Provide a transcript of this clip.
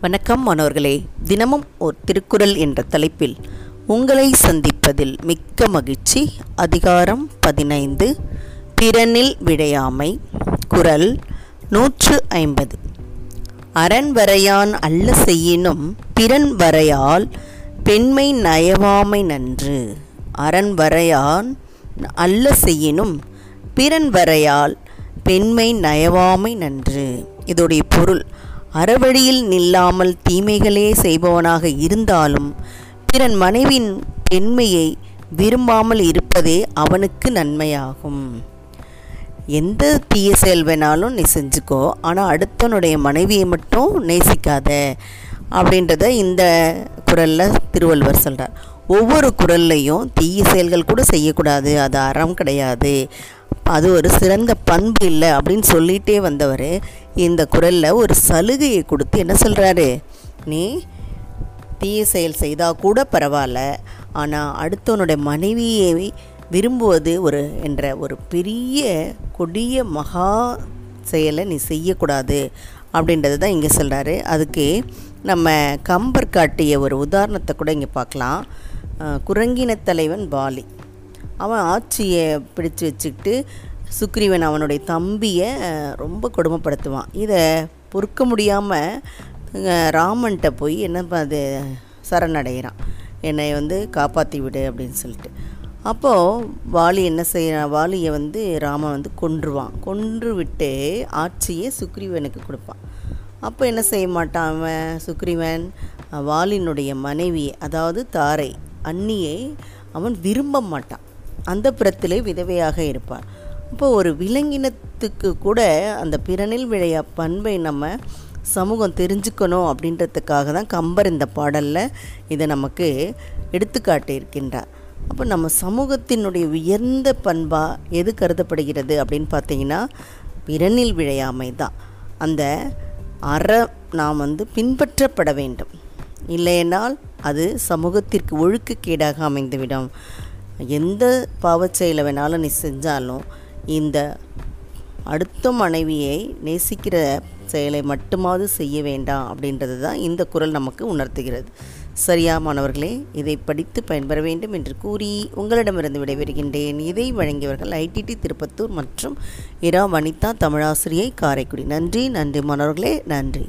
வணக்கம் மாணவர்களே. தினமும் ஒரு திருக்குறள் என்ற தலைப்பில் உங்களை சந்திப்பதில் மிக்க மகிழ்ச்சி. அதிகாரம் பதினைந்து. பிறனில் விடையாமை. குரல் நூற்று ஐம்பது. அரண் வரையான் அல்ல செய்யினும் பிறன் வரையால் பெண்மை நயவாமை நன்று. அரண் வரையான் அல்ல செய்யினும் பிறன் வரையால் பெண்மை நயவாமை நன்று. இதோடைய பொருள் அறவழியில் நில்லாமல் தீமைகளே செய்பவனாக இருந்தாலும் பிறன் மனைவின் பெண்மையை விரும்பாமல் இருப்பதே அவனுக்கு நன்மையாகும். எந்த தீய செயல் வேணாலும் நீ செஞ்சுக்கோ ஆனால் அடுத்தனுடைய மனைவியை மட்டும் நேசிக்காத அப்படின்றத இந்த குரலில் திருவள்ளுவர் சொல்கிறார் ஒவ்வொரு குரல்லையும் தீய செயல்கள் கூட செய்யக்கூடாது அது அறம் கிடையாது. அது ஒரு சிறந்த பண்பு இல்லை அப்படின்னு சொல்லிகிட்டே வந்தவர் இந்த குரலில் ஒரு சலுகையை கொடுத்து என்ன சொல்கிறாரு நீ தீய செயல் செய்தால் கூட பரவாயில்ல ஆனால் அடுத்தவனுடைய மனைவியை விரும்புவது ஒரு என்ற ஒரு பெரிய கொடிய மகா செயலை நீ செய்யக்கூடாது அப்படின்றது தான் இங்கே சொல்கிறாரு அதுக்கு நம்ம கம்பர் காட்டிய ஒரு உதாரணத்தை கூட இங்கே பார்க்கலாம். குரங்கின தலைவன் பாலி. அவன் ஆட்சியை பிடிச்சு வச்சுக்கிட்டு சுக்ரீவன் அவனுடைய தம்பியை ரொம்ப கொடுமைப்படுத்துவான். இதை பொறுக்க முடியாமல் ராமன்கிட்ட போய் என்ன அது சரணடைகிறான். என்னை வந்து காப்பாற்றி விடு அப்படின்னு சொல்லிட்டு. அப்போது வாலி என்ன செய்கிறான் வாலியை வந்து ராமன் வந்து கொன்றுவான். கொன்று விட்டு ஆட்சியை சுக்ரீவனுக்கு கொடுப்பான். அப்போ என்ன செய்ய மாட்டான் அவன் சுக்ரீவன்? வாலினுடைய மனைவி அதாவது தாரை அன்னியை அவன் விரும்ப மாட்டான். அந்த புறத்திலே விதவையாக இருப்பார். இப்போ ஒரு விலங்கினத்துக்கு கூட அந்த பிறனில் விளைய பண்பை நம்ம சமூகம் தெரிஞ்சுக்கணும் அப்படின்றதுக்காக தான் கம்பர் இந்த பாடலில் இதை நமக்கு எடுத்துக்காட்டி இருக்கின்றார். அப்போ நம்ம சமூகத்தினுடைய உயர்ந்த பண்பாக எது கருதப்படுகிறது அப்படின்னு பார்த்தீங்கன்னா பிறனில் விழையாமை தான். அந்த அற நாம் வந்து பின்பற்றப்பட வேண்டும். இல்லையென்றால் அது சமூகத்திற்கு ஒழுக்கக்கேடாக அமைந்துவிடும். எந்த பாவச்செயலை வேணாலும் நீ செஞ்சாலும் இந்த அடுத்த மனைவியை நேசிக்கிற செயலை மட்டுமாவது செய்ய வேண்டாம் அப்படின்றது தான் இந்த குரல் நமக்கு உணர்த்துகிறது. சரியா மாணவர்களே இதை படித்து பயன்பெற வேண்டும் என்று கூறி உங்களிடமிருந்து விடைபெறுகின்றேன். இதை வழங்கியவர்கள் ஐடிடி திருப்பத்தூர் மற்றும் இரா வனிதா தமிழாசிரியை காரைக்குடி. நன்றி நன்றி மாணவர்களே நன்றி.